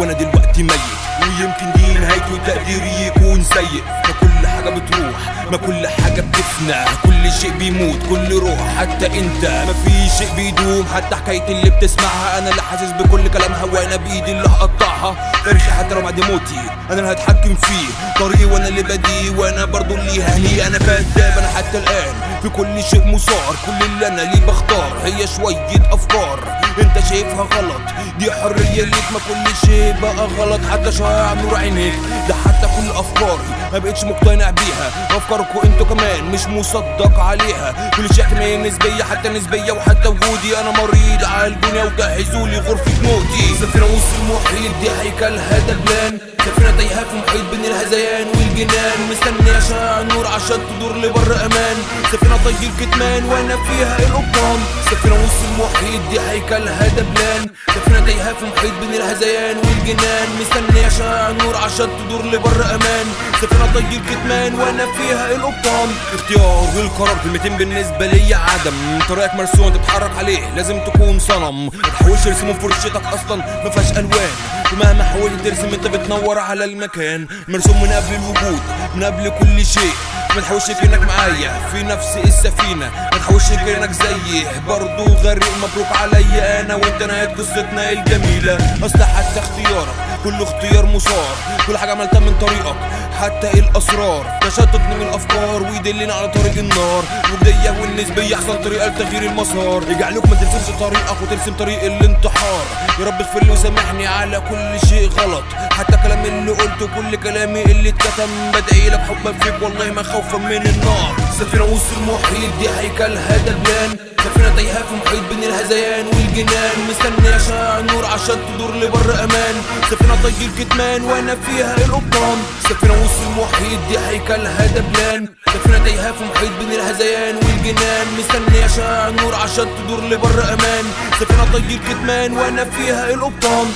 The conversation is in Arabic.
وأنا دلوقتي ميت. ويمكن دي نهايته تقديري يكون سيء. ما كل حاجة بتروح ما كل حاجة بتفنى. كل شيء بيموت كل روح حتى انت. ما في شيء بيدوم حتى حكاية اللي بتسمعها. أنا اللي حاسس بكل كلامها وأنا بإيدي اللي هقطعها. تاريخي حتى لو بعد موتي. أنا اللي هتحكم فيه. طريقي وأنا اللي بديه وأنا برضو اللي هني أنا كذاب أنا حتى الآن في كل شيء مثار كل اللي أنا ليه بختار هي شوية أفكار. انت شايفها غلط. دي حرية ليك ما كل شيء بقى غلط. حتى شوية نور عينيك ده حتى كل افكاري ما بقتش مقتنع بيها. افكاركم أنتوا كمان مش مصدق عليها. كل شيء كمان نسبية حتى نسبية وحتى وجودي. أنا مريض عالجوني وجهزوا لي غرفة موتي. سفينة وسط المحيط دي هيكلها دبلان سفينة تايهة في محيط بين الهذيان والجنان. مستني اشعة النور عشان تدور لبر أمان. سفينة طي الكتمان وأنا فيها القبطان سفينة وسط المحيط دي هيكلها دبلان سفينة تايهة في محيط بين الهذيان والجنان. مستني اشعة النور عشان تدور لبر أمان. سفينة طي الكتمان وأنا فيها القبطان اختيار والقرار كلمتين بالنسبة لي عدم. طريقك مرسوم انت بتتحرك عليه لازم تكون صنم. ما تحاولش ترسمه فرشتك أصلا ما فيهاش ألوان. ومهما حاولت ترسم أنت بتنور على المكان. مرسوم من قبل الوجود من قبل كل شيء. ما تحاولش كأنك معايا في نفس السفينة ما تحاولش كأنك زيي برضو غريق مبروك عليا. أنا وأنت نهاية قصتنا الجميلة. اصل حتى اختيارك كل اختيار مثار كل حاجة عملتها من طريقك حتى الأسرار. تشتتني من الأفكار ويدلني على طريق النار. وبدية والنسبية أحسن طريقة لتغيير المسار. يجعلوك ما ترسمش طريقك وترسم طريق الانتحار. يا رب اغفر لي وسامحني على كل شيء غلط. حتى كلامي اللي قلته كل كلامي اللي اتكتم. بدعي لك حبا فيك والله ما خوفا من النار. سفينة وسط المحيط دي هيكلها دبلان سفينة تايهة في محيط بين الهذيان والجنان. مستني اشعة النور عشان تدور لبر أمان. سفينة طي الكتمان وأنا فيها القبطان سفينة وسط المحيط دي هيكلها دبلان سفينة تايهة في محيط بين الهذيان والجنان. مستني اشعة النور عشان تدور لبر أمان. سفينة طي الكتمان وأنا فيها القبطان